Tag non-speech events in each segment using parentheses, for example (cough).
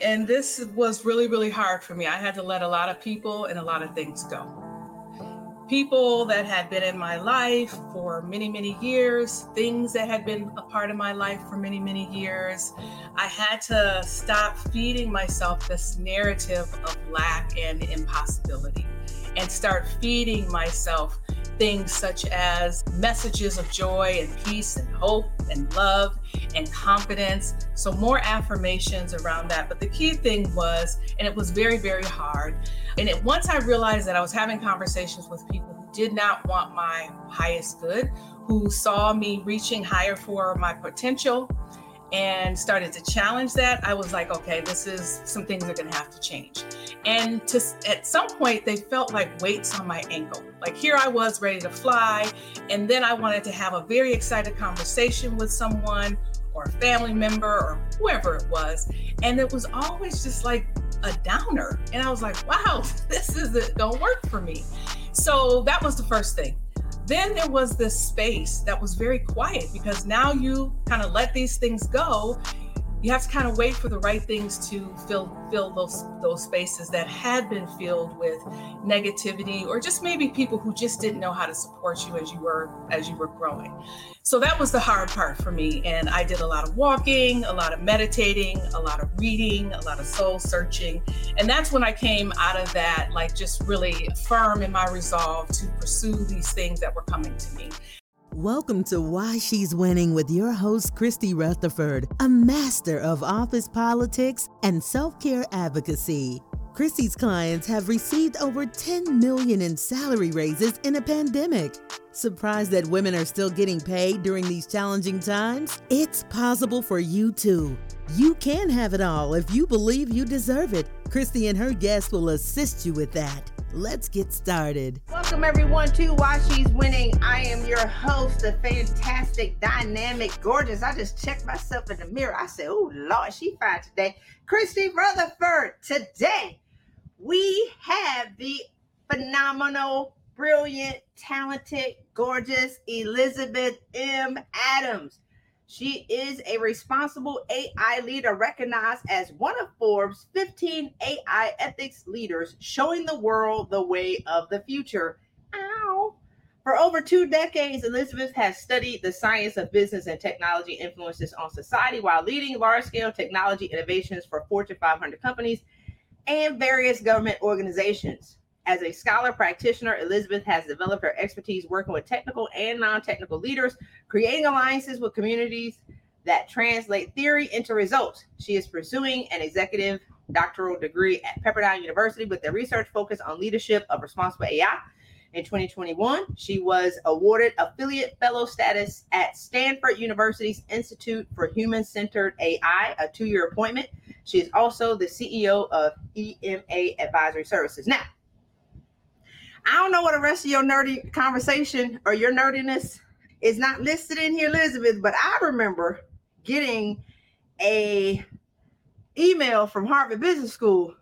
And this was really, really hard for me. I had to let a lot of people and a lot of things go people that had been in my life for many, many years, things that had been a part of my life for many, many years. I had to stop feeding myself this narrative of lack and impossibility and start feeding myself things such as messages of joy and peace and hope and love and confidence. So, more affirmations around that. But the key thing was, and it was very, very hard. And it, once I realized that I was having conversations with people who did not want my highest good, who saw me reaching higher for my potential and started to challenge that, I was like, okay, this is some things are going to have to change. And to at some point, they felt like weights on my ankle. Like here I was ready to fly, and then I wanted to have a very excited conversation with someone or a family member or whoever it was, and it was always just like a downer. And I was like, wow, (laughs) this isn't gonna work for me. So that was the first thing. Then there was this space that was very quiet because now you kind of let these things go you have to kind of wait for the right things to fill fill those those spaces that had been filled with negativity or just maybe people who just didn't know how to support you as you were as you were growing. So that was the hard part for me and i did a lot of walking a lot of meditating a lot of reading a lot of soul searching and that's when i came out of that like just really firm in my resolve to pursue these things that were coming to me Welcome to Why She's Winning with your host, Christy Rutherford, a master of office politics and self care advocacy. Christy's clients have received over 10 million in salary raises in a pandemic. Surprised that women are still getting paid during these challenging times? It's possible for you too. You can have it all if you believe you deserve it. Christy and her guests will assist you with that. Let's get started. Welcome, everyone, to Why She's Winning. I am your host, the fantastic, dynamic, gorgeous. I just checked myself in the mirror. I said, Oh, Lord, she fine today. Christy Rutherford. Today, we have the phenomenal, brilliant, talented, gorgeous Elizabeth M. Adams. She is a responsible AI leader recognized as one of Forbes 15 AI ethics leaders, showing the world the way of the future. Ow. For over two decades, Elizabeth has studied the science of business and technology influences on society while leading large scale technology innovations for Fortune 500 companies and various government organizations. As a scholar practitioner, Elizabeth has developed her expertise working with technical and non technical leaders, creating alliances with communities that translate theory into results. She is pursuing an executive doctoral degree at Pepperdine University with a research focus on leadership of responsible AI. In 2021, she was awarded affiliate fellow status at Stanford University's Institute for Human Centered AI, a two year appointment. She is also the CEO of EMA Advisory Services. Now, I don't know what the rest of your nerdy conversation or your nerdiness is not listed in here, Elizabeth, but I remember getting a email from Harvard Business School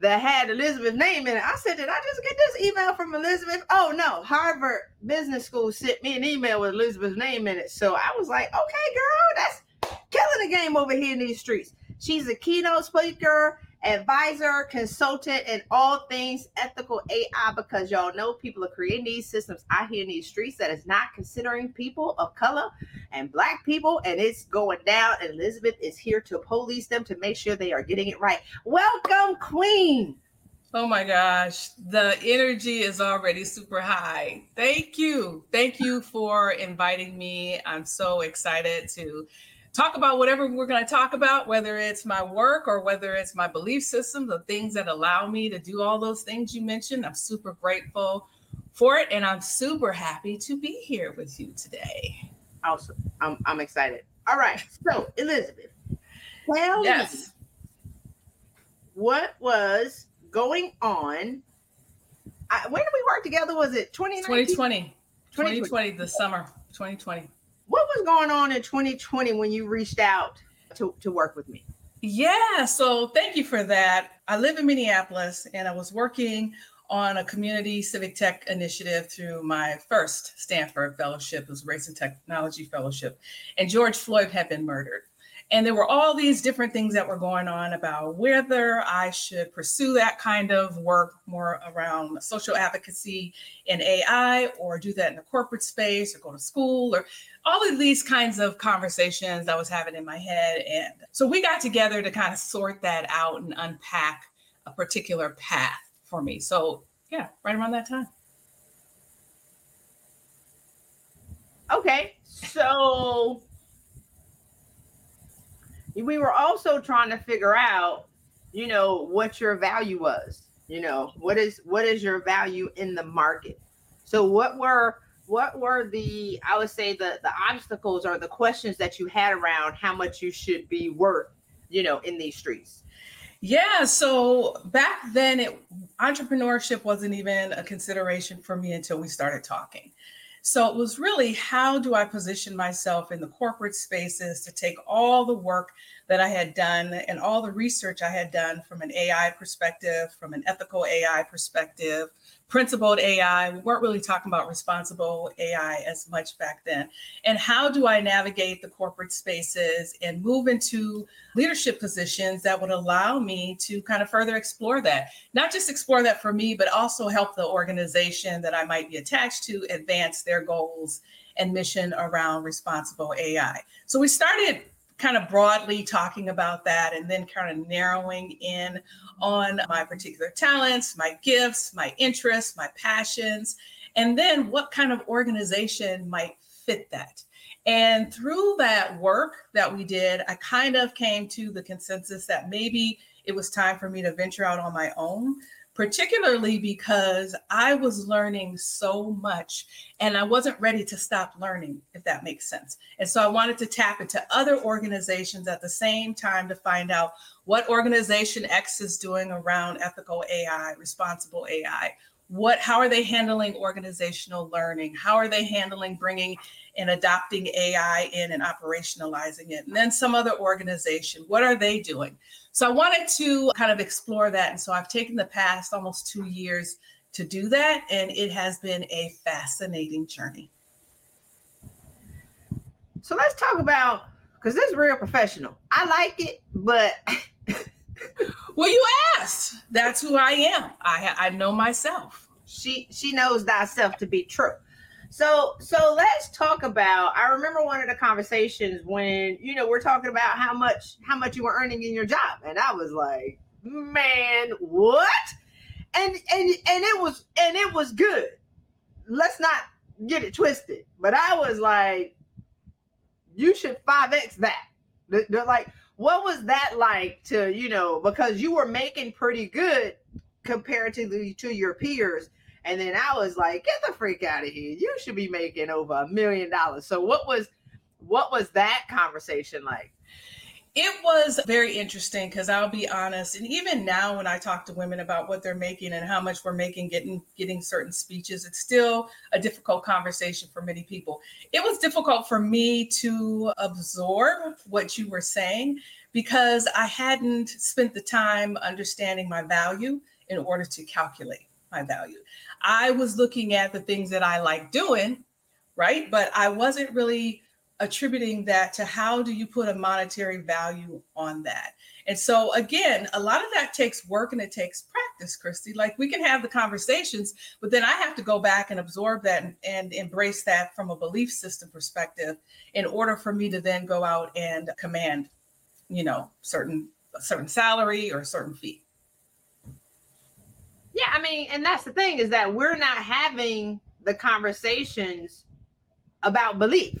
that had Elizabeth's name in it. I said, Did I just get this email from Elizabeth? Oh no, Harvard Business School sent me an email with Elizabeth's name in it. So I was like, okay, girl, that's killing the game over here in these streets. She's a keynote speaker advisor, consultant, and all things ethical AI because y'all know people are creating these systems out here in these streets that is not considering people of color and black people, and it's going down. And Elizabeth is here to police them to make sure they are getting it right. Welcome, Queen. Oh my gosh, the energy is already super high. Thank you. Thank you for inviting me. I'm so excited to talk about whatever we're going to talk about, whether it's my work or whether it's my belief system, the things that allow me to do all those things you mentioned. I'm super grateful for it. And I'm super happy to be here with you today. Awesome. I'm, I'm excited. All right. So, Elizabeth, tell yes. me what was going on. I, when did we work together? Was it 2020? 2020. 2020, the summer 2020 what was going on in 2020 when you reached out to, to work with me? Yeah, so thank you for that. I live in Minneapolis and I was working on a community civic tech initiative through my first Stanford fellowship, it was Race and Technology Fellowship. And George Floyd had been murdered. And there were all these different things that were going on about whether I should pursue that kind of work more around social advocacy in AI or do that in the corporate space or go to school or all of these kinds of conversations I was having in my head. And so we got together to kind of sort that out and unpack a particular path for me. So, yeah, right around that time. Okay. So we were also trying to figure out, you know, what your value was. You know, what is what is your value in the market? So what were what were the I would say the the obstacles or the questions that you had around how much you should be worth, you know, in these streets? Yeah, so back then it entrepreneurship wasn't even a consideration for me until we started talking. So it was really how do I position myself in the corporate spaces to take all the work that I had done and all the research I had done from an AI perspective, from an ethical AI perspective, principled AI. We weren't really talking about responsible AI as much back then. And how do I navigate the corporate spaces and move into leadership positions that would allow me to kind of further explore that? Not just explore that for me, but also help the organization that I might be attached to advance their goals and mission around responsible AI. So we started kind of broadly talking about that and then kind of narrowing in on my particular talents, my gifts, my interests, my passions, and then what kind of organization might fit that. And through that work that we did, I kind of came to the consensus that maybe it was time for me to venture out on my own particularly because I was learning so much and I wasn't ready to stop learning, if that makes sense. And so I wanted to tap into other organizations at the same time to find out what organization X is doing around ethical AI, responsible AI. What, how are they handling organizational learning? How are they handling bringing and adopting AI in and operationalizing it? And then some other organization, what are they doing? So I wanted to kind of explore that. And so I've taken the past almost two years to do that. And it has been a fascinating journey. So let's talk about because this is real professional. I like it, but (laughs) well, you asked. That's who I am. I I know myself. She she knows thyself to be true. So so let's talk about I remember one of the conversations when you know we're talking about how much how much you were earning in your job and I was like, "Man, what?" And and and it was and it was good. Let's not get it twisted. But I was like, "You should 5x that." They're like, "What was that like to, you know, because you were making pretty good comparatively to your peers." And then I was like, get the freak out of here. You should be making over a million dollars. So what was what was that conversation like? It was very interesting because I'll be honest, and even now when I talk to women about what they're making and how much we're making getting getting certain speeches, it's still a difficult conversation for many people. It was difficult for me to absorb what you were saying because I hadn't spent the time understanding my value in order to calculate my value. I was looking at the things that I like doing, right? But I wasn't really attributing that to how do you put a monetary value on that. And so again, a lot of that takes work and it takes practice, Christy. Like we can have the conversations, but then I have to go back and absorb that and, and embrace that from a belief system perspective in order for me to then go out and command, you know, certain certain salary or certain fee. Yeah, I mean, and that's the thing is that we're not having the conversations about belief.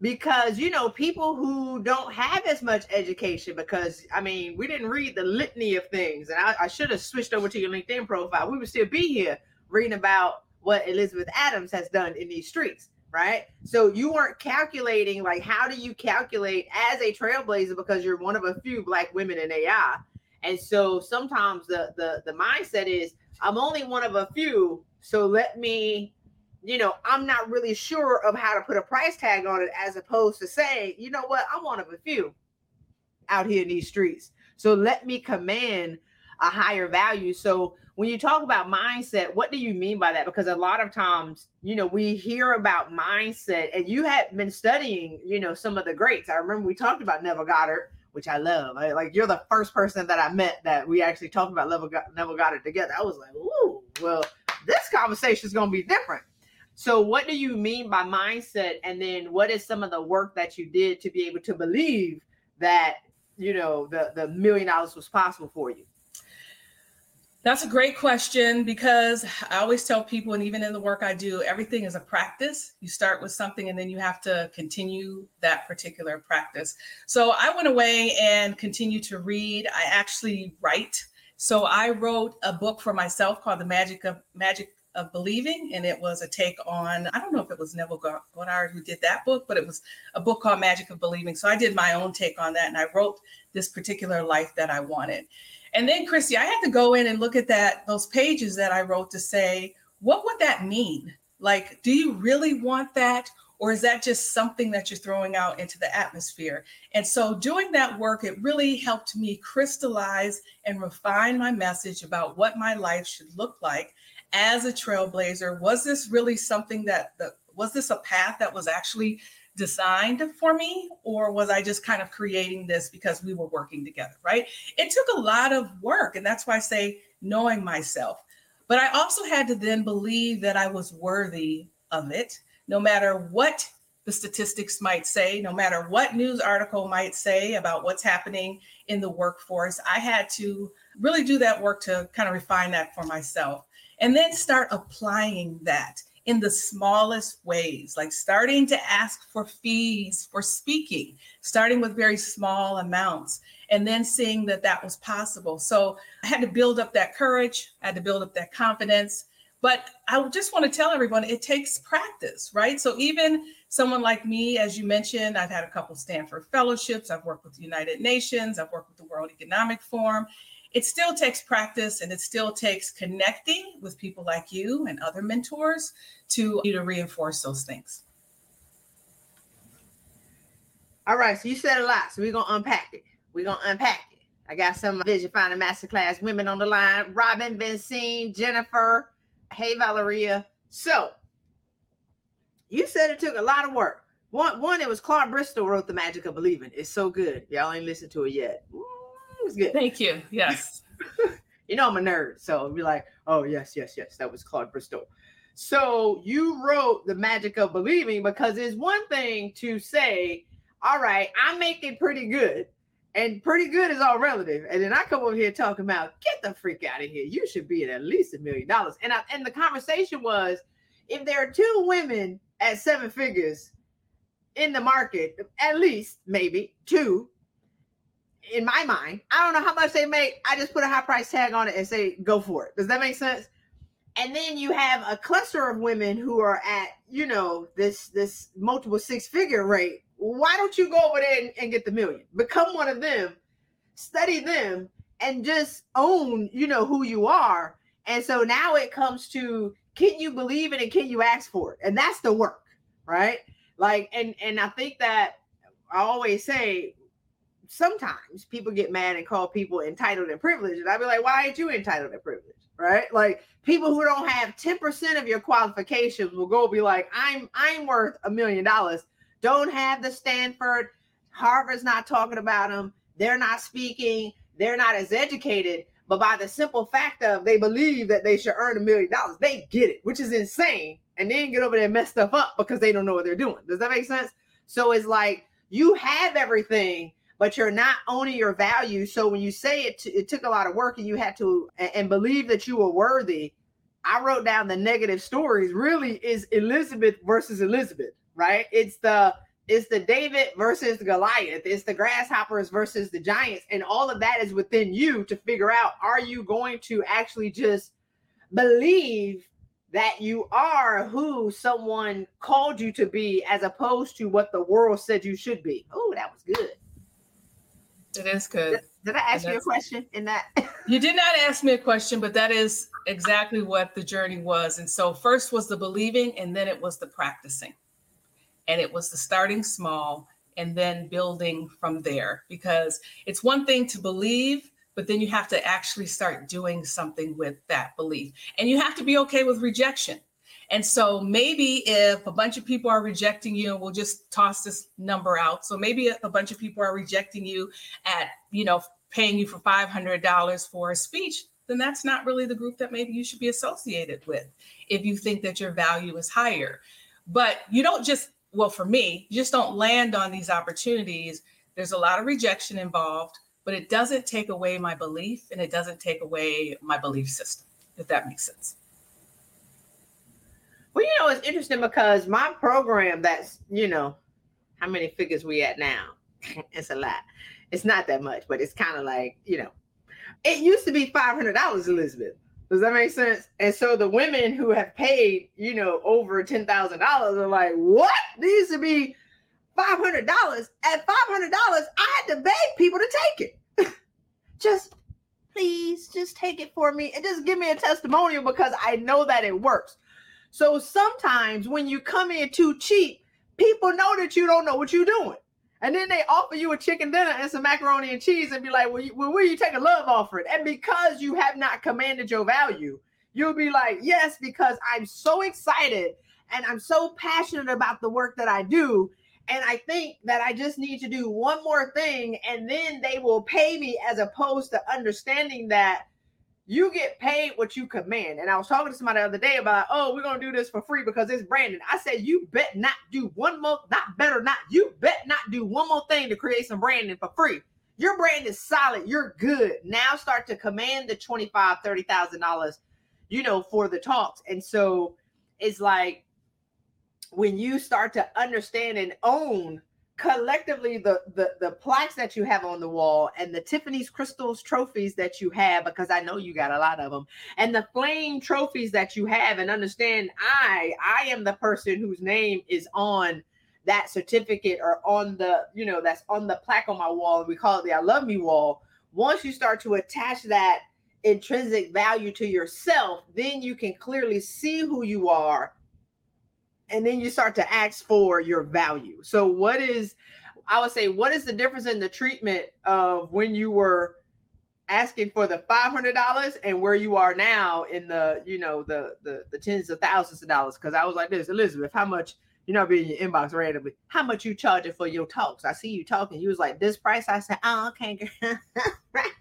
Because you know people who don't have as much education because i mean we didn't read the litany of things and i, I should have switched over to your linkedin profile. We would still be here reading about what elizabeth adams has done in these streets right? So you weren't calculating like how do you calculate as a trailblazer because you're one of a few black women in ai and so sometimes the the the mindset is I'm only one of a few, so let me you know, I'm not really sure of how to put a price tag on it as opposed to saying, you know what, I'm one of a few out here in these streets. So let me command a higher value. So when you talk about mindset, what do you mean by that? Because a lot of times, you know, we hear about mindset, and you have been studying, you know, some of the greats. I remember we talked about Neville Goddard, which I love. I, like you're the first person that I met that we actually talked about Neville, Neville Goddard together. I was like, ooh, well, this conversation is going to be different. So, what do you mean by mindset? And then, what is some of the work that you did to be able to believe that you know the the million dollars was possible for you? That's a great question because I always tell people, and even in the work I do, everything is a practice. You start with something and then you have to continue that particular practice. So I went away and continued to read. I actually write. So I wrote a book for myself called The Magic of Magic of Believing, and it was a take on, I don't know if it was Neville Goddard who did that book, but it was a book called Magic of Believing. So I did my own take on that, and I wrote this particular life that I wanted. And then, Christy, I had to go in and look at that, those pages that I wrote to say, what would that mean? Like, do you really want that? Or is that just something that you're throwing out into the atmosphere? And so, doing that work, it really helped me crystallize and refine my message about what my life should look like as a trailblazer was this really something that the, was this a path that was actually designed for me or was i just kind of creating this because we were working together right? It took a lot of work and that's why i say knowing myself. But i also had to then believe that i was worthy of it no matter what the statistics might say no matter what news article might say about what's happening in the workforce. I had to really do that work to kind of refine that for myself and then start applying that in the smallest ways, like starting to ask for fees for speaking, starting with very small amounts, and then seeing that that was possible. So I had to build up that courage, I had to build up that confidence. But I just want to tell everyone it takes practice, right? So even someone like me, as you mentioned, I've had a couple Stanford fellowships, I've worked with the United Nations, I've worked with the World Economic Forum it still takes practice and it still takes connecting with people like you and other mentors to you to reinforce those things. All right, so you said a lot, so we're gonna unpack it. We're gonna unpack it. I got some Vision Finder Masterclass women on the line: Robin, Vincent, Jennifer. Hey, Valeria. So you said it took a lot of work. One, one, it was Clark Bristol wrote The Magic of Believing. It's so good. Y'all ain't listened to it yet. Was good. Thank you. Yes. (laughs) you know I'm a nerd, so I'll be like, oh yes, yes, yes, that was Claude Bristol. So you wrote the magic of believing because it's one thing to say, all right, I make it pretty good. And pretty good is all relative. And then I come over here talking about get the freak out of here. You should be at at least a million dollars. And I, and the conversation was if there are two women at seven figures in the market, at least maybe two, in my mind, I don't know how much they make. I just put a high price tag on it and say, go for it. Does that make sense? And then you have a cluster of women who are at, you know, this this multiple six figure rate. Why don't you go over there and, and get the million? Become one of them, study them, and just own, you know, who you are. And so now it comes to can you believe it and can you ask for it? And that's the work, right? Like, and and I think that I always say sometimes people get mad and call people entitled and privileged. And I'd be like, why aren't you entitled and privileged? Right? Like people who don't have 10% of your qualifications will go be like, I'm I'm worth a million dollars. Don't have the Stanford, Harvard's not talking about them, they're not speaking, they're not as educated. But by the simple fact of they believe that they should earn a million dollars, they get it, which is insane. And then get over there and mess stuff up because they don't know what they're doing. Does that make sense? So it's like you have everything, but you're not owning your value. So when you say it, t- it took a lot of work and you had to and, and believe that you were worthy. I wrote down the negative stories. Really, is Elizabeth versus Elizabeth, right? It's the it's the David versus Goliath. It's the grasshoppers versus the giants, and all of that is within you to figure out: Are you going to actually just believe that you are who someone called you to be, as opposed to what the world said you should be? Oh, that was good. It is good. Did, did I ask you a question in that? you did not ask me a question, but that is exactly what the journey was. And so, first was the believing, and then it was the practicing. And it was the starting small and then building from there. Because it's one thing to believe, but then you have to actually start doing something with that belief. And you have to be okay with rejection. And so maybe if a bunch of people are rejecting you, and we'll just toss this number out. So maybe a bunch of people are rejecting you at, you know, paying you for $500 for a speech, then that's not really the group that maybe you should be associated with if you think that your value is higher. But you don't just, well, for me, you just don't land on these opportunities. There's a lot of rejection involved but it doesn't take away my belief and it doesn't take away my belief system, if that makes sense. Well, you know, it's interesting because my program that's, you know, how many figures we at now? (laughs) it's a lot. It's not that much, but it's kind of like, you know, it used to be $500, Elizabeth. Does that make sense? And so the women who have paid, you know, over $10,000 are like, what? These to be $500. At $500, I had to beg people to take it. (laughs) just please, just take it for me and just give me a testimonial because I know that it works. So sometimes when you come in too cheap, people know that you don't know what you're doing. And then they offer you a chicken dinner and some macaroni and cheese and be like, well, you, well will you take a love offering? And because you have not commanded your value, you'll be like, yes, because I'm so excited and I'm so passionate about the work that I do and I think that I just need to do one more thing and then they will pay me as opposed to understanding that you get paid what you command. And I was talking to somebody the other day about, oh, we're gonna do this for free because it's branding. I said, you bet not do one more, not better, not you bet not do one more thing to create some branding for free. Your brand is solid, you're good. Now start to command the 25, 30,000 dollars, you know, for the talks. And so it's like when you start to understand and own collectively the, the the plaques that you have on the wall and the tiffany's crystals trophies that you have because i know you got a lot of them and the flame trophies that you have and understand i i am the person whose name is on that certificate or on the you know that's on the plaque on my wall we call it the i love me wall. Once you start to attach that intrinsic value to yourself then you can clearly see who you are and then you start to ask for your value. So what is I would say what is the difference in the treatment of when you were asking for the $500 and where you are now in the you know the the, the tens of thousands of dollars? Because I was like this Elizabeth how much you know be in your inbox randomly how much you charging for your talks? I see you talking. You was like this price? I said oh okay (laughs) right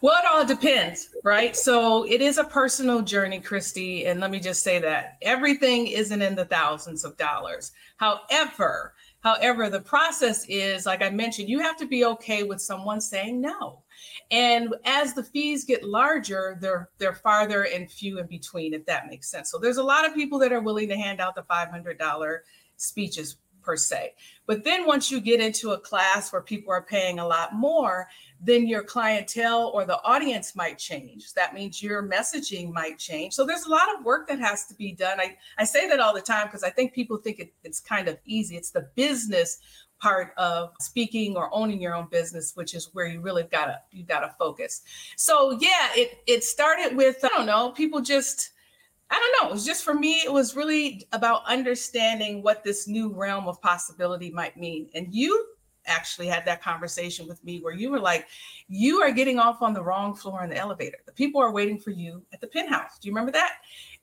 well, it all depends, right? So it is a personal journey, Christy. And let me just say that everything isn't in the thousands of dollars. However, however, the process is, like I mentioned, you have to be okay with someone saying no. And as the fees get larger, they're they're farther and few in between, if that makes sense. So there's a lot of people that are willing to hand out the $500 speeches per se. But then once you get into a class where people are paying a lot more, then your clientele or the audience might change. That means your messaging might change. So there's a lot of work that has to be done. I, I say that all the time because I think people think it, it's kind of easy. It's the business part of speaking or owning your own business, which is where you really gotta you gotta focus. So yeah, it it started with I don't know people just I don't know. It was just for me, it was really about understanding what this new realm of possibility might mean. And you actually had that conversation with me where you were like, you are getting off on the wrong floor in the elevator. The people are waiting for you at the penthouse. Do you remember that?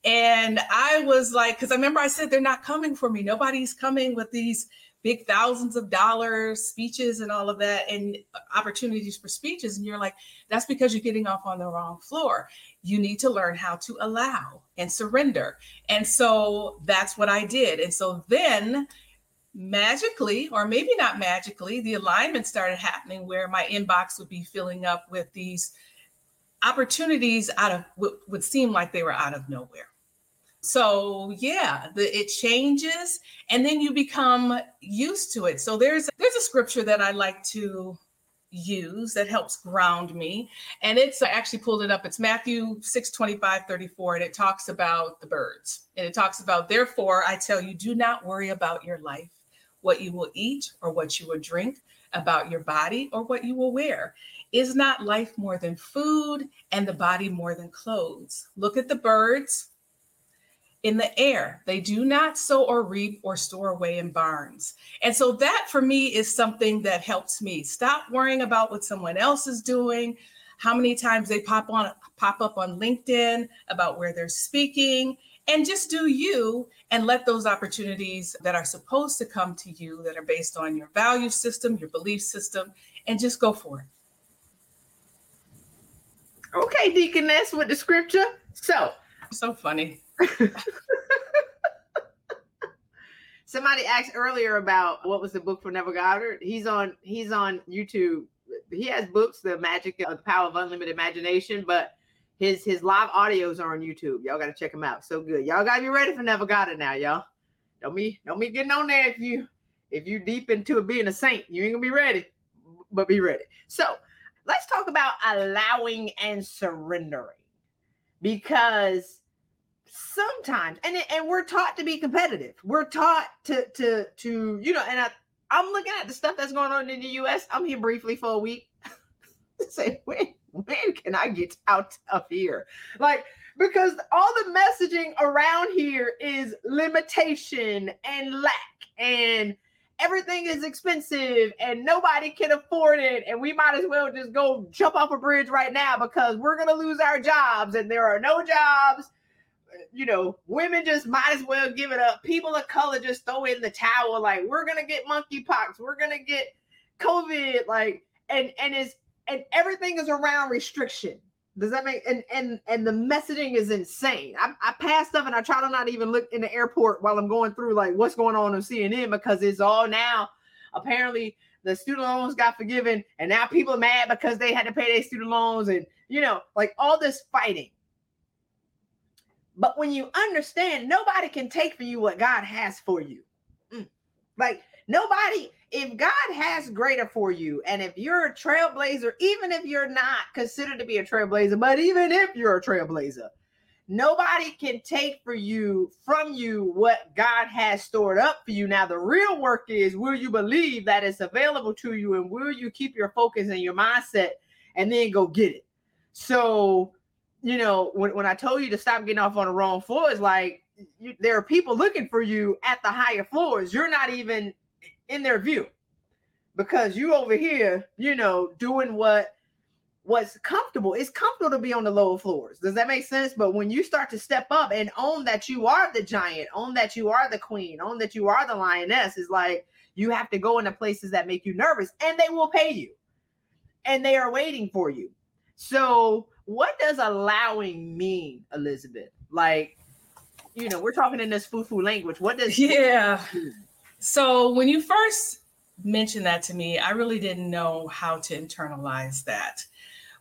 And I was like, because I remember I said, they're not coming for me. Nobody's coming with these big thousands of dollars speeches and all of that and opportunities for speeches. And you're like, that's because you're getting off on the wrong floor. You need to learn how to allow and surrender. And so that's what I did. And so then magically, or maybe not magically, the alignment started happening where my inbox would be filling up with these opportunities out of what would seem like they were out of nowhere. So yeah, the, it changes, and then you become used to it. So there's there's a scripture that I like to use that helps ground me. And it's I actually pulled it up. It's Matthew 6 25, 34, and it talks about the birds. And it talks about, therefore, I tell you, do not worry about your life, what you will eat or what you will drink, about your body or what you will wear. Is not life more than food and the body more than clothes? Look at the birds in the air. They do not sow or reap or store away in barns. And so that for me is something that helps me stop worrying about what someone else is doing. how many times they pop on pop up on LinkedIn about where they're speaking and just do you and let those opportunities that are supposed to come to you that are based on your value system, your belief system and just go for it. Okay, deaconess with the scripture. So, so funny. (laughs) Somebody asked earlier about what was the book for Neville Goddard. He's on he's on YouTube. He has books, The Magic of the Power of Unlimited Imagination, but his his live audios are on YouTube. Y'all gotta check him out. So good. Y'all gotta be ready for Neville Goddard now, y'all. Don't be don't be getting on there if you if you deep into being a saint. You ain't gonna be ready, but be ready. So let's talk about allowing and surrendering because sometimes and and we're taught to be competitive. We're taught to to to you know and I, i'm looking at the stuff that's going on in the us i'm here briefly for a week (laughs) say when when can i get out of here? Like because all the messaging around here is limitation and lack and everything is expensive and nobody can afford it and we might as well just go jump off a bridge right now because we're going to lose our jobs and there are no jobs you know, women just might as well give it up. People of color just throw in the towel, like we're gonna get monkeypox, we're gonna get COVID, like and and is and everything is around restriction. Does that make and and and the messaging is insane. I, I pass stuff and I try to not even look in the airport while I'm going through like what's going on on CNN because it's all now apparently the student loans got forgiven and now people are mad because they had to pay their student loans and you know like all this fighting but when you understand, nobody can take for you what God has for you. Mm. Like nobody, if God has greater for you, and if you're a trailblazer, even if you're not considered to be a trailblazer, but even if you're a trailblazer, nobody can take for you from you what God has stored up for you. Now, the real work is will you believe that it's available to you, and will you keep your focus and your mindset and then go get it? So you know, when, when I told you to stop getting off on the wrong floors, like you, there are people looking for you at the higher floors. You're not even in their view because you over here, you know, doing what what's comfortable. It's comfortable to be on the lower floors. Does that make sense? But when you start to step up and own that you are the giant, own that you are the queen, own that you are the lioness, is like you have to go into places that make you nervous and they will pay you. And they are waiting for you. So what does allowing mean, Elizabeth? Like, you know, we're talking in this foo-foo language. What does yeah? So when you first mentioned that to me, I really didn't know how to internalize that.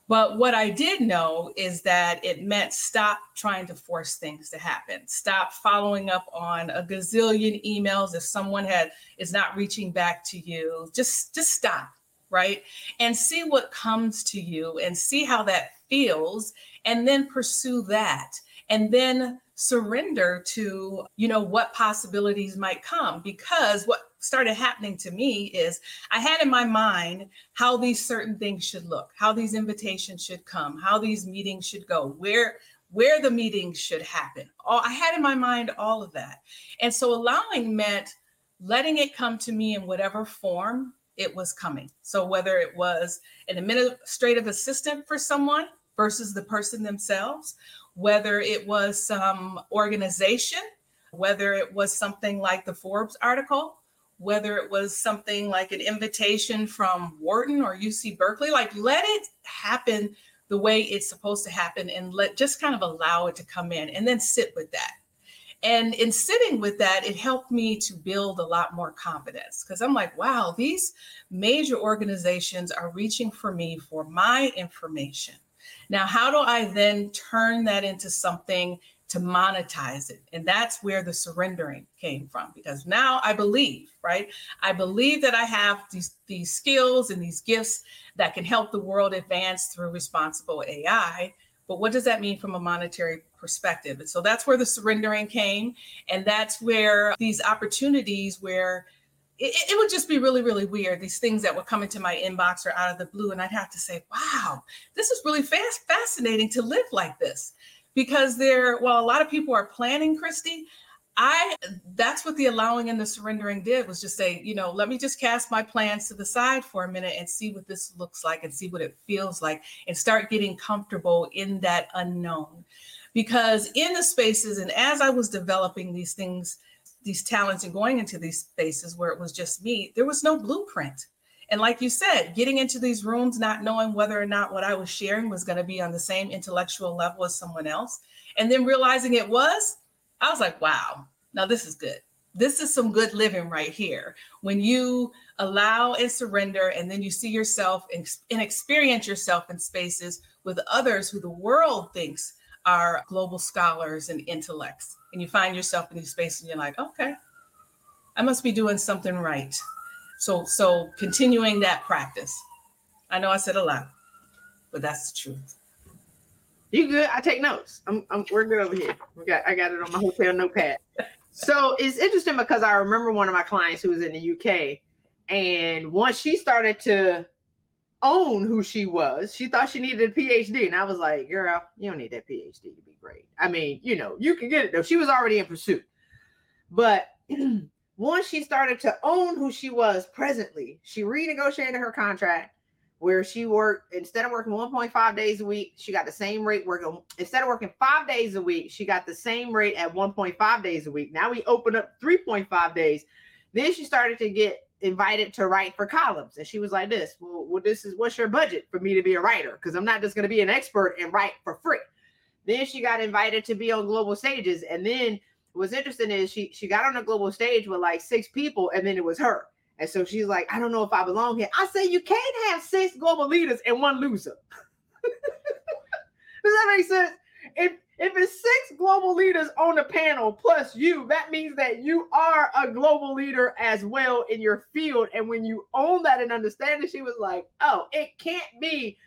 But what I did know is that it meant stop trying to force things to happen. Stop following up on a gazillion emails if someone had is not reaching back to you. Just just stop, right? And see what comes to you and see how that feels and then pursue that and then surrender to you know what possibilities might come. Because what started happening to me is i had in my mind how these certain things should look how these invitations should come how these meetings should go where where the meetings should happen. All i had in my mind all of that. And so allowing meant letting it come to me in whatever form it was coming. So whether it was an administrative assistant for someone versus the person themselves, whether it was some organization, whether it was something like the Forbes article, whether it was something like an invitation from Wharton or UC Berkeley, like let it happen the way it's supposed to happen and let just kind of allow it to come in and then sit with that. And in sitting with that, it helped me to build a lot more confidence because I'm like, wow, these major organizations are reaching for me for my information. Now, how do I then turn that into something to monetize it? And that's where the surrendering came from because now I believe, right? I believe that I have these, these skills and these gifts that can help the world advance through responsible AI. But what does that mean from a monetary perspective? And so that's where the surrendering came. And that's where these opportunities where it, it, would just be really, really weird. These things that would come into my inbox or out of the blue. And I'd have to say, wow, this is really fast, fascinating to live like this. Because there, well, a lot of people are planning, Christy. I that's what the allowing and the surrendering did was just say, you know, let me just cast my plans to the side for a minute and see what this looks like and see what it feels like and start getting comfortable in that unknown. Because in the spaces and as I was developing these things, these talents and going into these spaces where it was just me, there was no blueprint. And like you said, getting into these rooms, not knowing whether or not what I was sharing was going to be on the same intellectual level as someone else, and then realizing it was, I was like, wow, now this is good. This is some good living right here. When you allow and surrender, and then you see yourself and, and experience yourself in spaces with others who the world thinks are global scholars and intellects, and you find yourself in these spaces, and you're like, okay, I must be doing something right. So, so continuing that practice. I know I said a lot, but that's the truth. You good? I take notes. I'm, I'm we're good over here. We got I got it on my hotel notepad. so it's interesting because I remember one of my clients who was in the UK, and once she started to own who she was, she thought she needed a PhD, and I was like, "Girl, you don't need that PhD to be great. I mean, you know, you can get it though." She was already in pursuit, but (clears throat) once she started to own who she was presently, she renegotiated her contract where she worked instead of working 1.5 days a week, she got the same rate working instead of working five days a week, she got the same rate at 1.5 days a week. Now we open up 3.5 days. Then she started to get invited to write for columns, and she was like, "This, well, well this is what's your budget for me to be a writer? Because I'm not just going to be an expert and write for free." Then she got invited to be on global stages, and then what's interesting is she she got on a global stage with like six people, and then it was her. And so she's like, I don't know if I belong here. I say you can't have six global leaders and one loser. (laughs) Does that make sense? If if it's six global leaders on the panel plus you, that means that you are a global leader as well in your field. And when you own that and understand it, she was like, oh, it can't be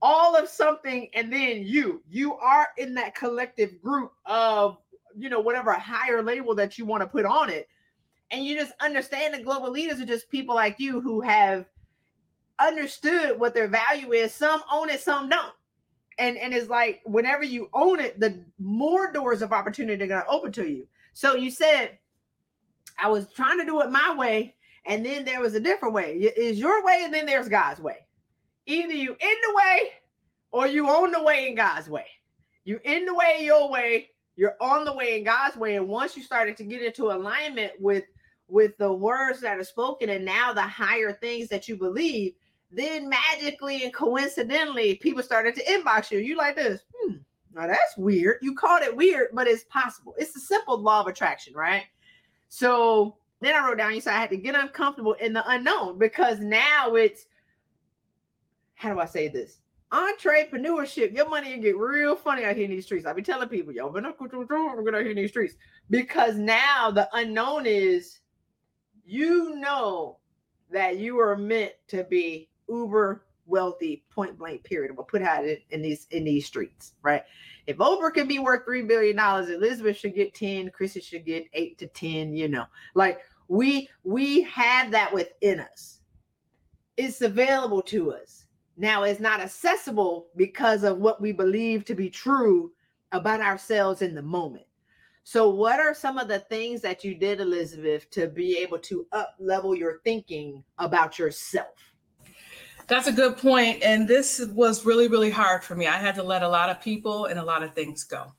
all of something and then you. You are in that collective group of, you know, whatever higher label that you want to put on it and you just understand that global leaders are just people like you who have understood what their value is. Some own it, some don't. And and it's like whenever you own it, the more doors of opportunity are gonna open to you. So you said, I was trying to do it my way, and then there was a different way. Is your way, and then there's God's way. Either you in the way or you own the way in God's way. You in the way your way, you're on the way in God's way. And once you started to get into alignment with with the words that are spoken and now the higher things that you believe, then magically and coincidentally, people started to inbox you. You like this? Hmm, now that's weird. You called it weird, but it's possible. It's a simple law of attraction, right? So then I wrote down, you said I had to get uncomfortable in the unknown because now it's how do I say this? Entrepreneurship, your money get real funny out here in these streets. I be telling people, yo, I'm going out here in these streets because now the unknown is you know that you are meant to be uber wealthy, point blank, period. We'll put out in these in these streets, right? If Oprah can be worth three billion dollars, Elizabeth should get 10, Chrissy should get eight to 10, you know. Like we we have that within us. It's available to us. Now it's not accessible because of what we believe to be true about ourselves in the moment. So, what are some of the things that you did, Elizabeth, to be able to up level your thinking about yourself? That's a good point. And this was really, really hard for me. I had to let a lot of people and a lot of things go.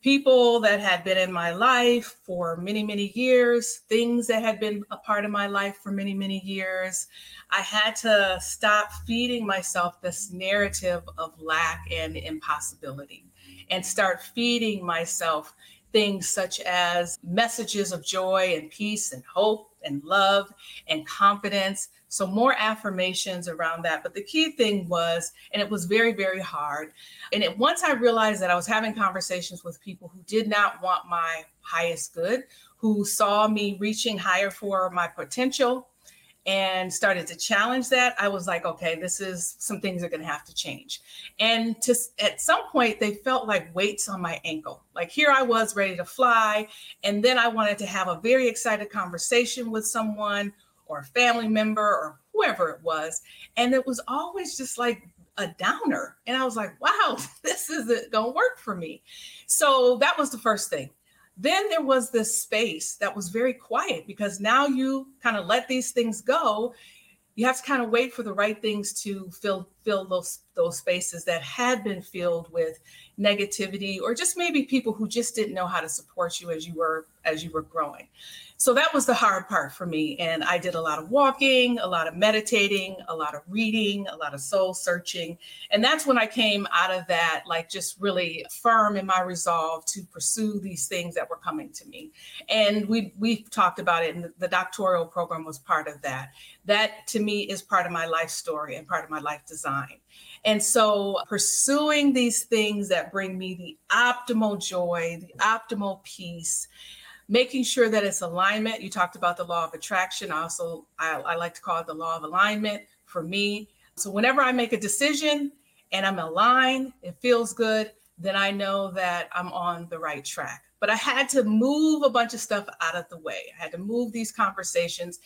People that had been in my life for many, many years, things that had been a part of my life for many, many years. I had to stop feeding myself this narrative of lack and impossibility and start feeding myself things such as messages of joy and peace and hope and love and confidence. So, more affirmations around that. But the key thing was, and it was very, very hard. And it, once I realized that I was having conversations with people who did not want my highest good, who saw me reaching higher for my potential, and started to challenge that, I was like, okay, this is some things are going to have to change. And to at some point, they felt like weights on my ankle. Like here I was ready to fly, and then I wanted to have a very excited conversation with someone or a family member or whoever it was, and it was always just like a downer. And I was like, wow, (laughs) this isn't going to work for me. So that was the first thing then there was this space that was very quiet because now you kind of let these things go. You have to kind of wait for the right things to fill fill those those spaces that had been filled with negativity or just maybe people who just didn't know how to support you as you were as you were growing so that was the hard part for me. And I did a lot of walking, a lot of meditating, a lot of reading, a lot of soul searching. And that's when I came out of that, like just really firm in my resolve to pursue these things that were coming to me. And we we've talked about it, and the doctoral program was part of that. That to me is part of my life story and part of my life design. And so pursuing these things that bring me the optimal joy, the optimal peace making sure that it's alignment. You talked about the law of attraction. Also, I, I like to call it the law of alignment for me. So whenever I make a decision and I'm aligned, it feels good, then I know that I'm on the right track. But I had to move a bunch of stuff out of the way. I had to move these conversations.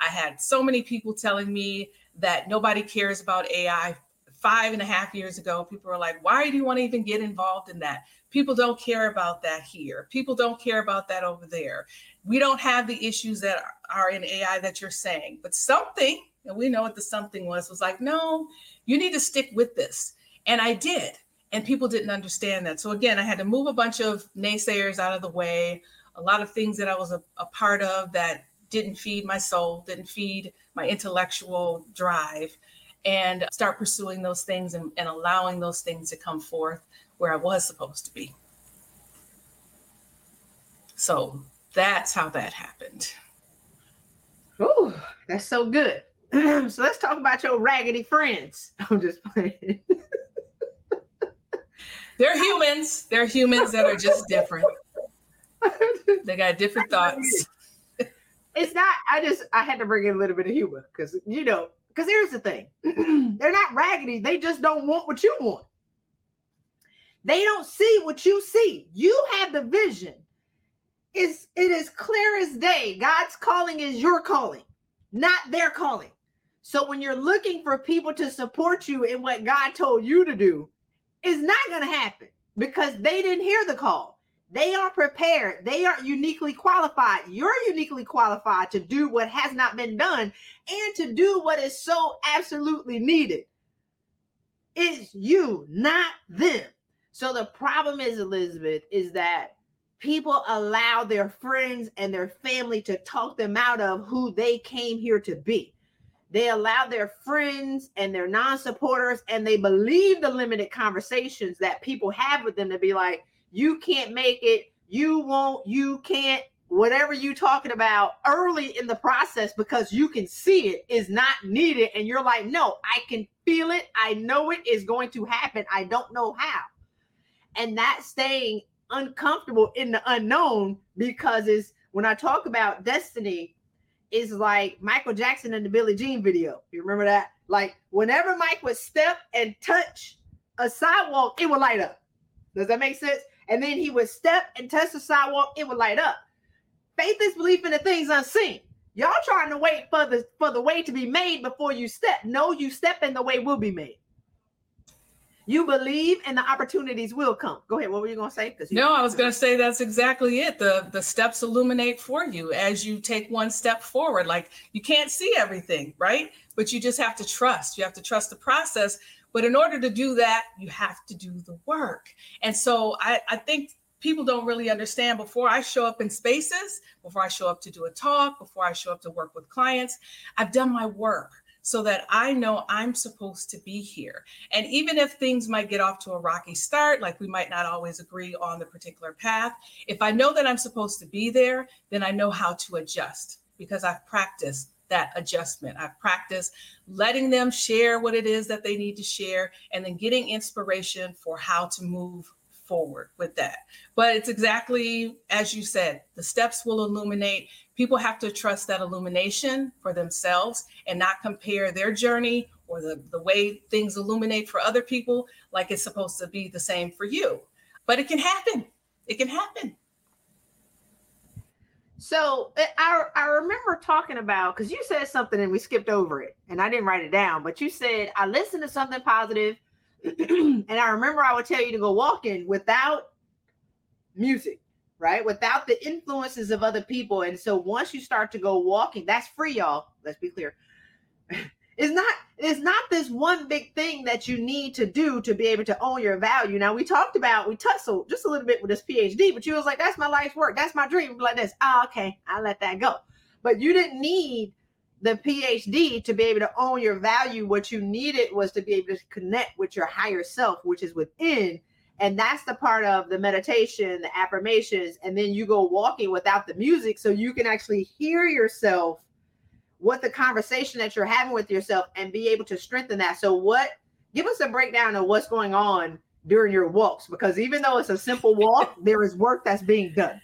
I had so many people telling me that nobody cares about AI. Five and a half years ago, people were like, why do you want to even get involved in that? People don't care about that here. People don't care about that over there. We don't have the issues that are in AI that you're saying, but something, and we know what the something was, was like, no, you need to stick with this. And I did. And people didn't understand that. So again, I had to move a bunch of naysayers out of the way, a lot of things that I was a, a part of that didn't feed my soul, didn't feed my intellectual drive, and start pursuing those things and, and allowing those things to come forth where I was supposed to be. So that's how that happened. Oh, that's so good. (clears throat) so let's talk about your raggedy friends. (laughs) I'm just playing. They're humans. They're humans that are just different. They got different (laughs) thoughts. It's not, I just, I had to bring in a little bit of humor because, you know, because here's the thing (clears throat) they're not raggedy. They just don't want what you want. They don't see what you see. You have the vision. It's, it is clear as day. God's calling is your calling, not their calling. So when you're looking for people to support you in what God told you to do, it's not going to happen because they didn't hear the call. They are prepared. They are uniquely qualified. You're uniquely qualified to do what has not been done and to do what is so absolutely needed. It's you, not them. So the problem is, Elizabeth, is that people allow their friends and their family to talk them out of who they came here to be. They allow their friends and their non supporters, and they believe the limited conversations that people have with them to be like, you can't make it, you won't, you can't, whatever you talking about early in the process because you can see it is not needed. And you're like, no, I can feel it. I know it is going to happen. I don't know how and that staying uncomfortable in the unknown because it's when I talk about destiny, is like Michael Jackson in the Billie Jean video. You remember that? Like whenever Mike would step and touch a sidewalk, it would light up. Does that make sense? And then he would step and touch the sidewalk, it would light up. Faith is belief in the things unseen. Y'all trying to wait for the for the way to be made before you step. No, you step and the way will be made. You believe and the opportunities will come. Go ahead. What were you to say? Because No, I was to say that's exactly it. The the steps illuminate for you as you take one step forward. Like you can't see everything, right? But you just have to trust. You have to trust the process. But in order to do that, you have to do the work. And so I, I think people don't really understand before I show up in spaces, before I show up to do a talk, before I show up to work with clients, I've done my work so that I know I'm supposed to be here. And even if things might get off to a rocky start, like we might not always agree on the particular path, if I know that I'm supposed to be there, then I know how to adjust because I've practiced that adjustment. I've practiced letting them share what it is that they need to share and then getting inspiration for how to move forward with that. But it's exactly as you said, the steps will illuminate. People have to trust that illumination for themselves and not compare their journey or the, the way things illuminate for other people like it's supposed to be the same for you. But it can happen. It can happen. So eh, I I remember talking about because you said something and we skipped over it and I didn't write it down, but you said I listened to something positive (clears throat) and I remember I would tell you to go walking without music, right? Without the influences of other people. And so once you start to go walking, that's free, y'all. Let's be clear. It's not it's not this one big thing that you need to do to be able to own your value. Now we talked about we tussled just a little bit with this PhD, but you was like, that's my life's work, that's my dream. Like this. Oh, okay, I let that go. But you didn't need the PhD to be able to own your value. What you needed was to be able to connect with your higher self, which is within and that's the part of the meditation, the affirmations, and then you go walking without the music so you can actually hear yourself, what the conversation that you're having with yourself, and be able to strengthen that. So, what give us a breakdown of what's going on during your walks because even though it's a simple (laughs) walk, there is work that's being done.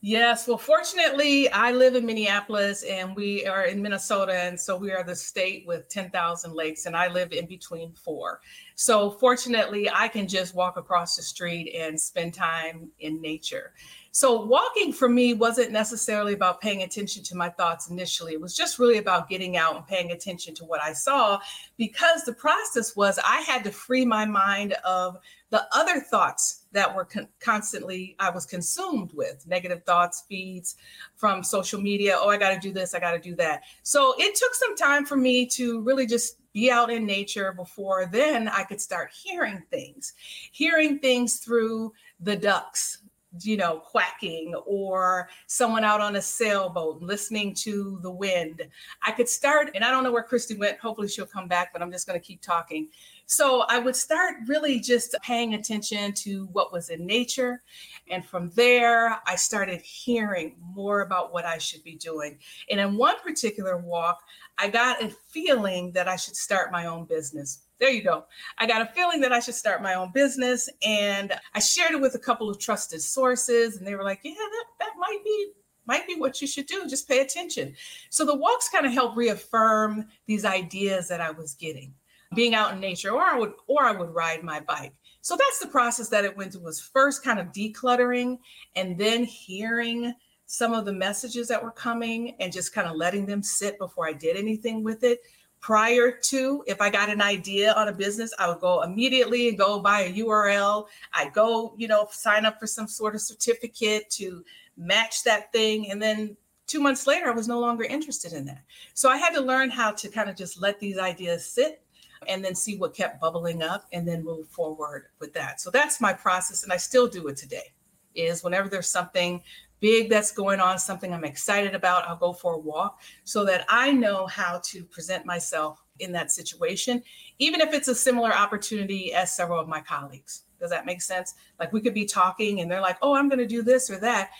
Yes, well, fortunately, I live in Minneapolis and we are in Minnesota. And so we are the state with 10,000 lakes, and I live in between four. So, fortunately, I can just walk across the street and spend time in nature. So, walking for me wasn't necessarily about paying attention to my thoughts initially. It was just really about getting out and paying attention to what I saw because the process was I had to free my mind of the other thoughts that were con- constantly I was consumed with negative thoughts, feeds from social media. Oh, I got to do this, I got to do that. So it took some time for me to really just be out in nature before then I could start hearing things, hearing things through the ducks, you know, quacking or someone out on a sailboat listening to the wind. I could start, and I don't know where Christy went. Hopefully she'll come back, but I'm just going to keep talking. So I would start really just paying attention to what was in nature. And from there, I started hearing more about what I should be doing. And in one particular walk, I got a feeling that I should start my own business. There you go. I got a feeling that I should start my own business. And I shared it with a couple of trusted sources, and they were like, yeah, that, that might be might be what you should do. Just pay attention. So the walks kind of help reaffirm these ideas that I was getting, being out in nature, or I would or I would ride my bike. So that's the process that it went to was first kind of decluttering and then hearing some of the messages that were coming and just kind of letting them sit before I did anything with it. Prior to, if I got an idea on a business, I would go immediately and go buy a URL. I'd go, you know, sign up for some sort of certificate to match that thing. And then two months later, I was no longer interested in that. So I had to learn how to kind of just let these ideas sit and then see what kept bubbling up and then move forward with that. So that's my process. And I still do it today is whenever there's something big that's going on, something I'm excited about, I'll go for a walk so that I know how to present myself in that situation, even if it's a similar opportunity as several of my colleagues. Does that make sense? Like we could be talking and they're like, oh, I'm going to do this or that.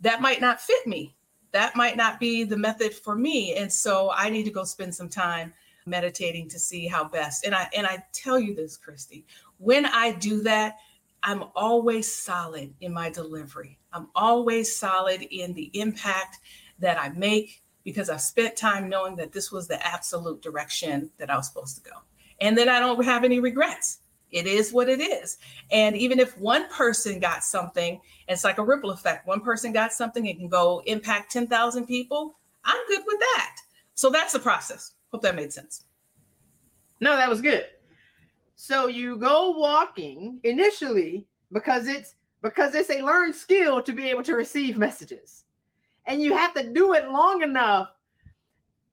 That might not fit me. That might not be the method for me. And so I need to go spend some time meditating to see how best. And I and I tell you this, Christy, when I do that, I'm always solid in my delivery. I'm always solid in the impact that I make because I've spent time knowing that this was the absolute direction that I was supposed to go. And then I don't have any regrets. It is what it is. And even if one person got something, it's like a ripple effect. One person got something, it can go impact 10,000 people. I'm good with that. So that's the process. Hope that made sense. No, that was good. So you go walking initially because it's because it's a learned skill to be able to receive messages. And you have to do it long enough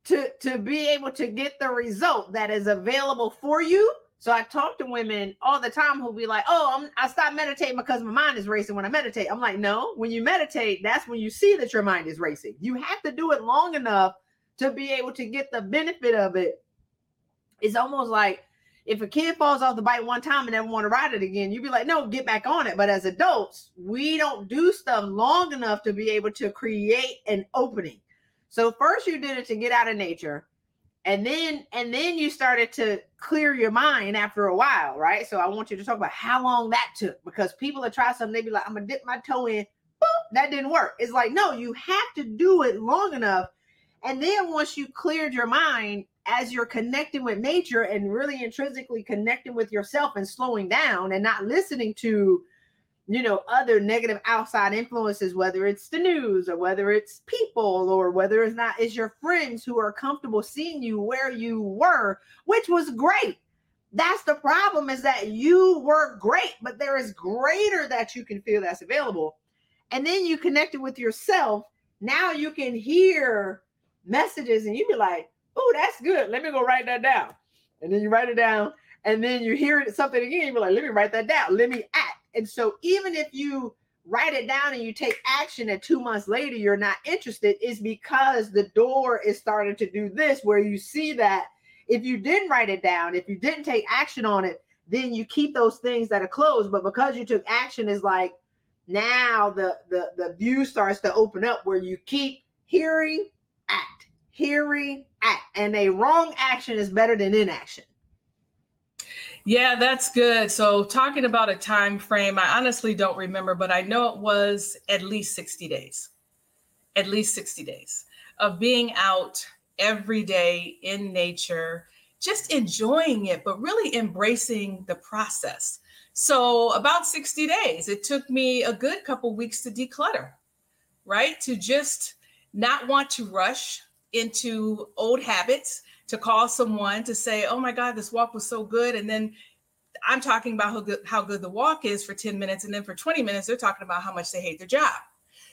to to be able to get the result that is available for you. So I talk to women all the time who'll be like, "Oh, I'm, I stopped meditating because my mind is racing when I meditate." I'm like, "No, when you meditate, that's when you see that your mind is racing. You have to do it long enough to be able to get the benefit of it." It's almost like if a kid falls off the bike one time and never want to ride it again, you'd be like, no, get back on it. But as adults, we don't do stuff long enough to be able to create an opening. So first you did it to get out of nature. And then and then you started to clear your mind after a while, right? So I want you to talk about how long that took because people that try something, they be like, I'm gonna dip my toe in. Boop, that didn't work. It's like, no, you have to do it long enough. And then once you cleared your mind, as you're connecting with nature and really intrinsically connecting with yourself and slowing down and not listening to you know other negative outside influences whether it's the news or whether it's people or whether it's not it's your friends who are comfortable seeing you where you were which was great that's the problem is that you were great but there is greater that you can feel that's available and then you connect it with yourself. Now you can hear messages and you be like, oh, that's good. Let me go write that down. And then you write it down, and then you hear something again, you're like, let me write that down. Let me act. And so even if you write it down and you take action and two months later you're not interested is because the door is starting to do this where you see that if you didn't write it down if you didn't take action on it then you keep those things that are closed but because you took action is like now the the the view starts to open up where you keep hearing hearing and a wrong action is better than inaction yeah, that's good. So talking about a time frame, I honestly don't remember, but I know it was at least 60 days. At least 60 days of being out every day in nature, just enjoying it, but really embracing the process. So about 60 days, it took me a good couple weeks to declutter, right? To just not want to rush into old habits to call someone to say, "Oh my God, this walk was so good," and then I'm talking about how good how good the walk is for 10 minutes, and then for 20 minutes they're talking about how much they hate their job.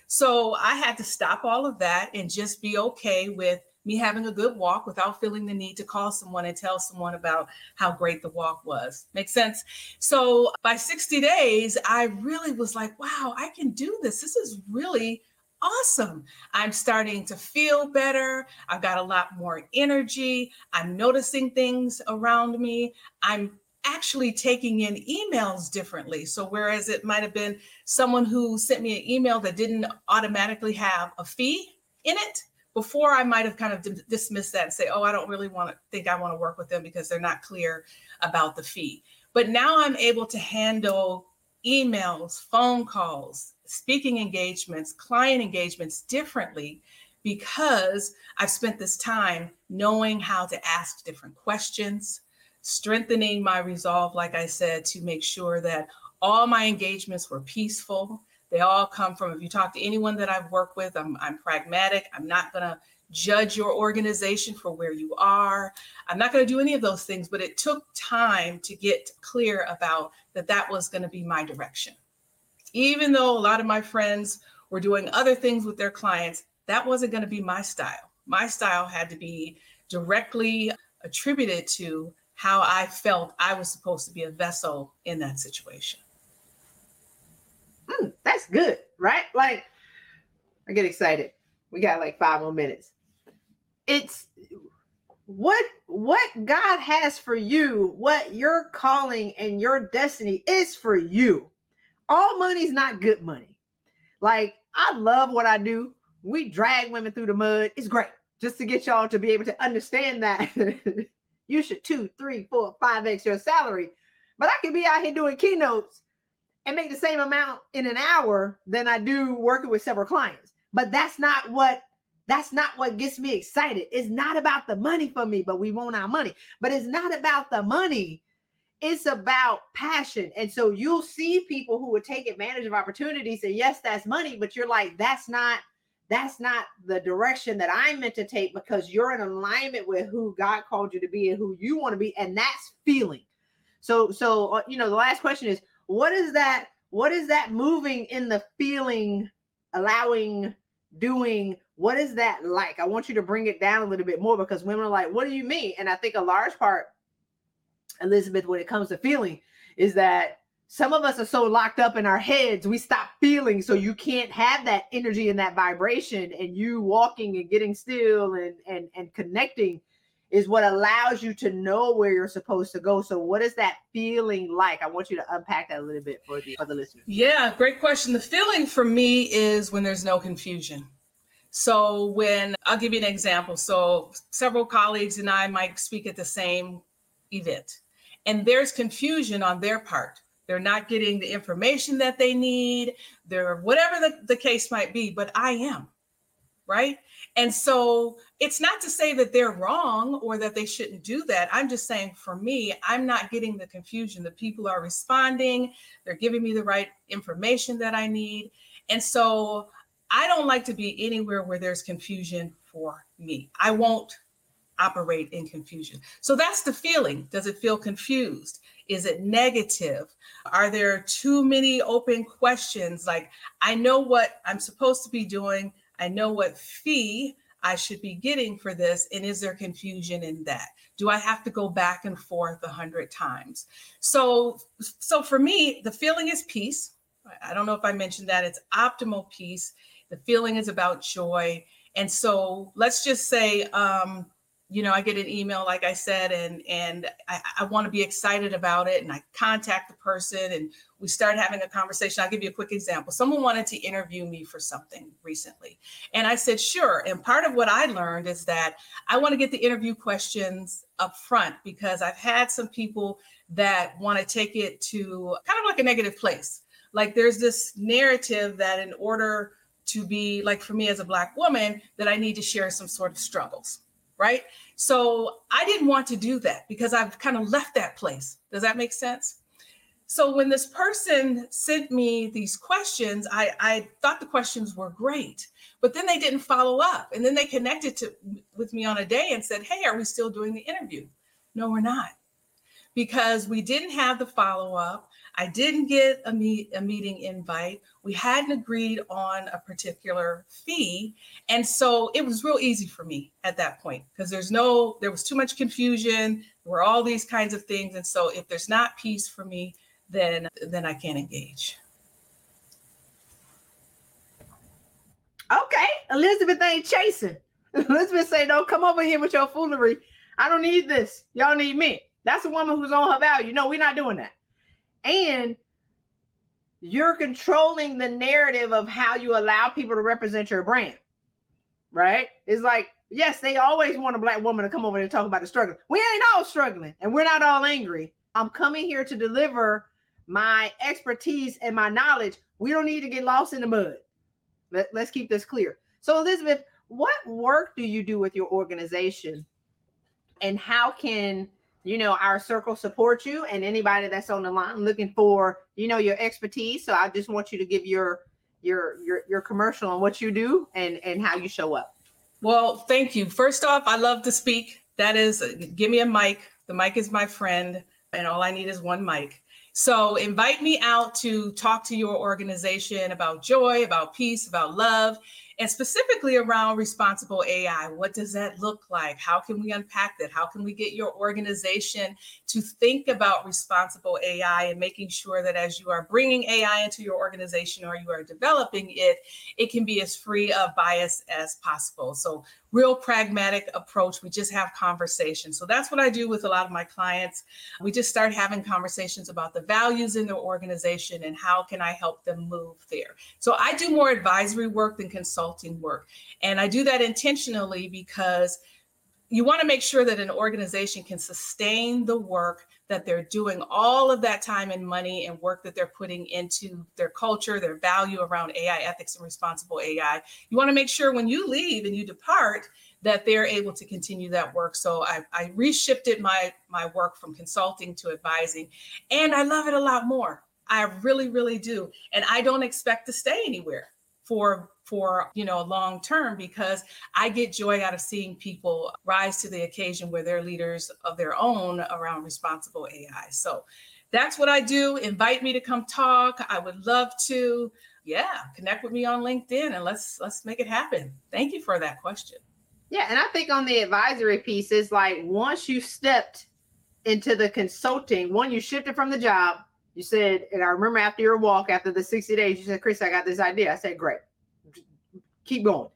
So I had to stop all of that and just be okay with me having a good walk without feeling the need to call someone and tell someone about how great the walk was. Makes sense? So by 60 days, I really was like, wow, I can do this. This is really awesome. I'm starting to feel better. I've got a lot more energy. I'm noticing things around me. I'm actually taking in emails differently. So, whereas it might have been someone who sent me an email that didn't automatically have a fee in it, before I might have kind of d- dismissed that and say, oh, I don't really want to think I want to work with them because they're not clear about the fee. But now I'm able to handle emails, phone calls, speaking engagements, client engagements differently because I've spent this time knowing how to ask different questions, strengthening my resolve, like I said, to make sure that all my engagements were peaceful. They all come from, if you talk to anyone that I've worked with, I'm, I'm pragmatic. I'm not going to judge your organization for where you are. I'm not going to do any of those things, but it took time to get clear about that that was going to be my direction even though a lot of my friends were doing other things with their clients, that wasn't going to be my style. My style had to be directly attributed to how I felt I was supposed to be a vessel in that situation. Mm, that's good, right? Like, I get excited. We got like five more minutes. It's what what God has for you, what your calling and your destiny is for you all money's not good money. Like, I love what I do. We drag women through the mud. It's great just to get y'all to be able to understand that (laughs) you should two, three, four, five x your salary. But I could be out here doing keynotes and make the same amount in an hour than I do working with several clients. But that's not what that's not what gets me excited. It's not about the money for me, but we want our money. But it's not about the money it's about passion. And so you'll see people who would take advantage of opportunities and yes, that's money, but you're like, that's not that's not the direction that I'm meant to take because you're in alignment with who God called you to be and who you want to be. And that's feeling. So, so uh, you know, the last question is what is that? What is that moving in the feeling, allowing, doing? What is that like? I want you to bring it down a little bit more because women are like, what do you mean? And I think a large part Elizabeth, when it comes to feeling, is that some of us are so locked up in our heads, we stop feeling. So you can't have that energy and that vibration. And you walking and getting still and and and connecting is what allows you to know where you're supposed to go. So what is that feeling like? I want you to unpack that a little bit for the for the listeners. Yeah, great question. The feeling for me is when there's no confusion. So when I'll give you an example. So several colleagues and I might speak at the same event and there's confusion on their part. They're not getting the information that they need. They're whatever the, the case might be, but I am. Right. And so it's not to say that they're wrong or that they shouldn't do that. I'm just saying for me, I'm not getting the confusion. The people are responding, they're giving me the right information that I need. And so I don't like to be anywhere where there's confusion for me. I won't operate in confusion. So that's the feeling. Does it feel confused? Is it negative? Are there too many open questions? Like, I know what I'm supposed to be doing, I know what fee I should be getting for this, and is there confusion in that? Do I have to go back and forth a hundred times? So, so for me, the feeling is peace. I don't know if I mentioned that. It's optimal peace. The feeling is about joy. And so let's just say um, you know, I get an email, like I said, and and I, I want to be excited about it, and I contact the person, and we start having a conversation. I'll give you a quick example. Someone wanted to interview me for something recently, and I said sure. And part of what I learned is that I want to get the interview questions up front because I've had some people that want to take it to kind of like a negative place. Like there's this narrative that in order to be like for me as a black woman that I need to share some sort of struggles right? So I didn't want to do that because I've kind of left that place. Does that make sense? So when this person sent me these questions, I, I thought the questions were great, but then they didn't follow up. And then they connected to with me on a day and said, Hey, are we still doing the interview? No, we're not. Because we didn't have the follow-up. I didn't get a meet a meeting invite. We hadn't agreed on a particular fee. And so it was real easy for me at that point because there's no, there was too much confusion. There were all these kinds of things. And so if there's not peace for me, then then I can't engage. Okay, Elizabeth ain't chasing. (laughs) Elizabeth say, "Don't come over here with your foolery. I don't need this. Y'all need me." That's a woman who's on her value. No, we're not doing that and you're controlling the narrative of how you allow people to represent your brand right? It's like yes they always want a black woman to come over and talk about the struggle. We ain't all struggling and we're not all angry. I'm coming here to deliver my expertise and my knowledge. We don't need to get lost in the mud. Let, let's keep this clear. So elizabeth what work do you do with your organization? And how can you know our circle support you and anybody that's on the line looking for you know your expertise. So i just want you to give your your your, your commercial on what you do and and how you show up. Well thank you. First off i love to speak. That is give me a mic. The mic is my friend and all i need is one mic. So invite me out to talk to your organization about joy about peace about love and specifically around responsible AI. What does that look like? How can we unpack that? How can we get your organization to think about responsible AI and making sure that as you are bringing AI into your organization or you are developing it, it can be as free of bias as possible. So, real pragmatic approach. We just have conversations. So, that's what I do with a lot of my clients. We just start having conversations about the values in their organization and how can I help them move there. So, I do more advisory work than consulting work. And I do that intentionally because you want to make sure that an organization can sustain the work that they're doing, all of that time and money and work that they're putting into their culture, their value around AI ethics and responsible AI. You want to make sure when you leave and you depart that they're able to continue that work. So I, I reshifted my my work from consulting to advising, and I love it a lot more. I really, really do. And I don't expect to stay anywhere for for you know a long term because i get joy out of seeing people rise to the occasion where they're leaders of their own around responsible ai so that's what i do. Invite me to come talk. I would love to yeah connect with me on linkedin and let's let's make it happen. Thank you for that question. Yeah and i think on the advisory piece is like once you stepped into the consulting one you shifted from the job. You said and i remember after your walk after the 60 days you said chris i got this idea. I said great keep going.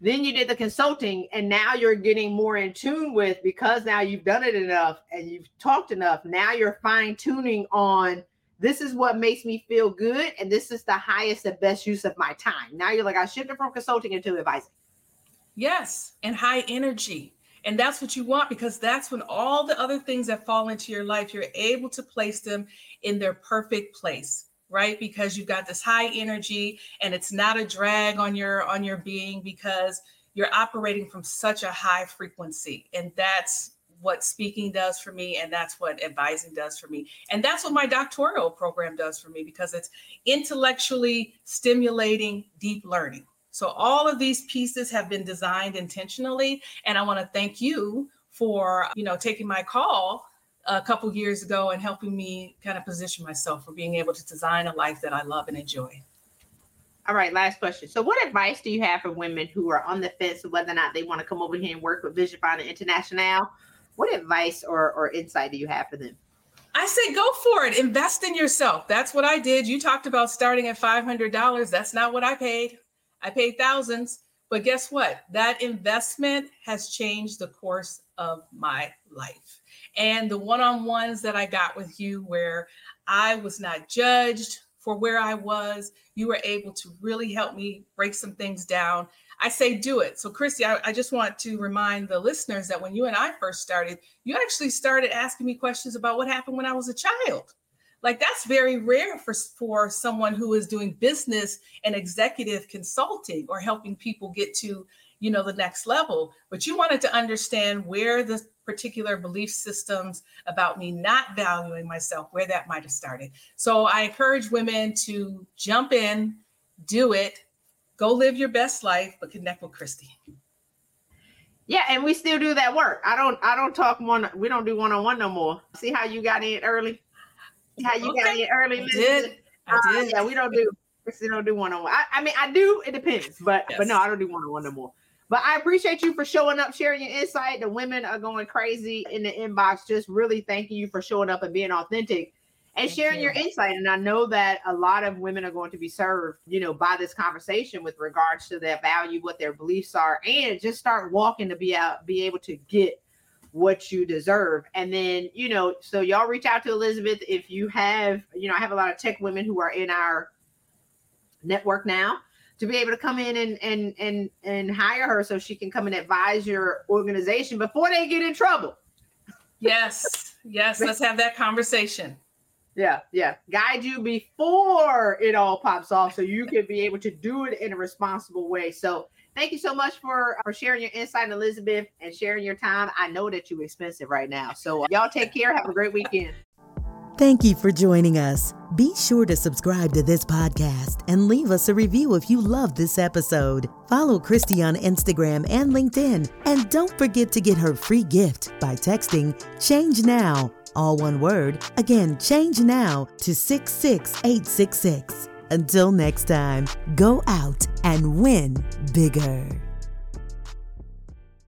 Then you did the consulting, and now you're getting more in tune with because now you've done it enough and you've talked enough. Now you're fine tuning on this is what makes me feel good, and this is the highest and best use of my time. Now you're like, I shifted from consulting into advising. Yes, and high energy. And that's what you want because that's when all the other things that fall into your life, you're able to place them in their perfect place right? Because you've got this high energy and it's not a drag on your on your being because you're operating from such a high frequency. And that's what speaking does for me and that's what advising does for me. And that's what my doctoral program does for me because it's intellectually stimulating deep learning. So all of these pieces have been designed intentionally. And I want to thank you for, you know, taking my call a couple years ago and helping me kind of position myself for being able to design a life that I love and enjoy. All right, last question. So, what advice do you have for women who are on the fence of whether or not they want to come over here and work with Vision Finder International? What advice or, or insight do you have for them? I say go for it. Invest in yourself. That's what I did. You talked about starting at $500. That's not what I paid. I paid thousands. But guess what? That investment has changed the course of my life. And the one on ones that I got with you, where I was not judged for where I was, you were able to really help me break some things down. I say do it. So, Christy, I, I, just want to remind the listeners that when you and I first started, you actually started asking me questions about what happened when I was a child. Like that's very rare for, for someone who is doing business and executive consulting or helping people get to, you know, the next level. But you wanted to understand where the particular belief systems about me not valuing myself, where that might have started. So I encourage women to jump in, do it, go live your best life, but connect with Christy. Yeah, and we still do that work. I don't I don't talk one we don't do one on one no more. See how you got in early? See how you okay. got in early? I did. I uh. Yeah, we don't do we don't do one on one. I mean I do, it depends, but yes. but no, I don't do one on one no more. But I appreciate you for showing up, sharing your insight. The women are going crazy in the inbox, just really thanking you for showing up and being authentic and Thank sharing you. your insight. And I know that a lot of women are going to be served, you know, by this conversation with regards to their value, what their beliefs are, and just start walking to be out, be able to get what you deserve. And then, you know, so y'all reach out to Elizabeth if you have, you know, I have a lot of tech women who are in our network now to be able to come in and and and and hire her so she can come and advise your organization before they get in trouble. Yes, yes, let's have that conversation. Yeah, yeah. Guide you before it all pops off so you can be able to do it in a responsible way. So thank you so much for, for sharing your insight, Elizabeth, and sharing your time. I know that you're expensive right now. So uh, y'all take care. Have a great weekend. Thank you for joining us. Be sure to subscribe to this podcast and leave us a review if you love this episode. Follow Christy on Instagram and LinkedIn. And don't forget to get her free gift by texting Change Now all one word. Again, change now to 66866. Until next time, go out and win bigger.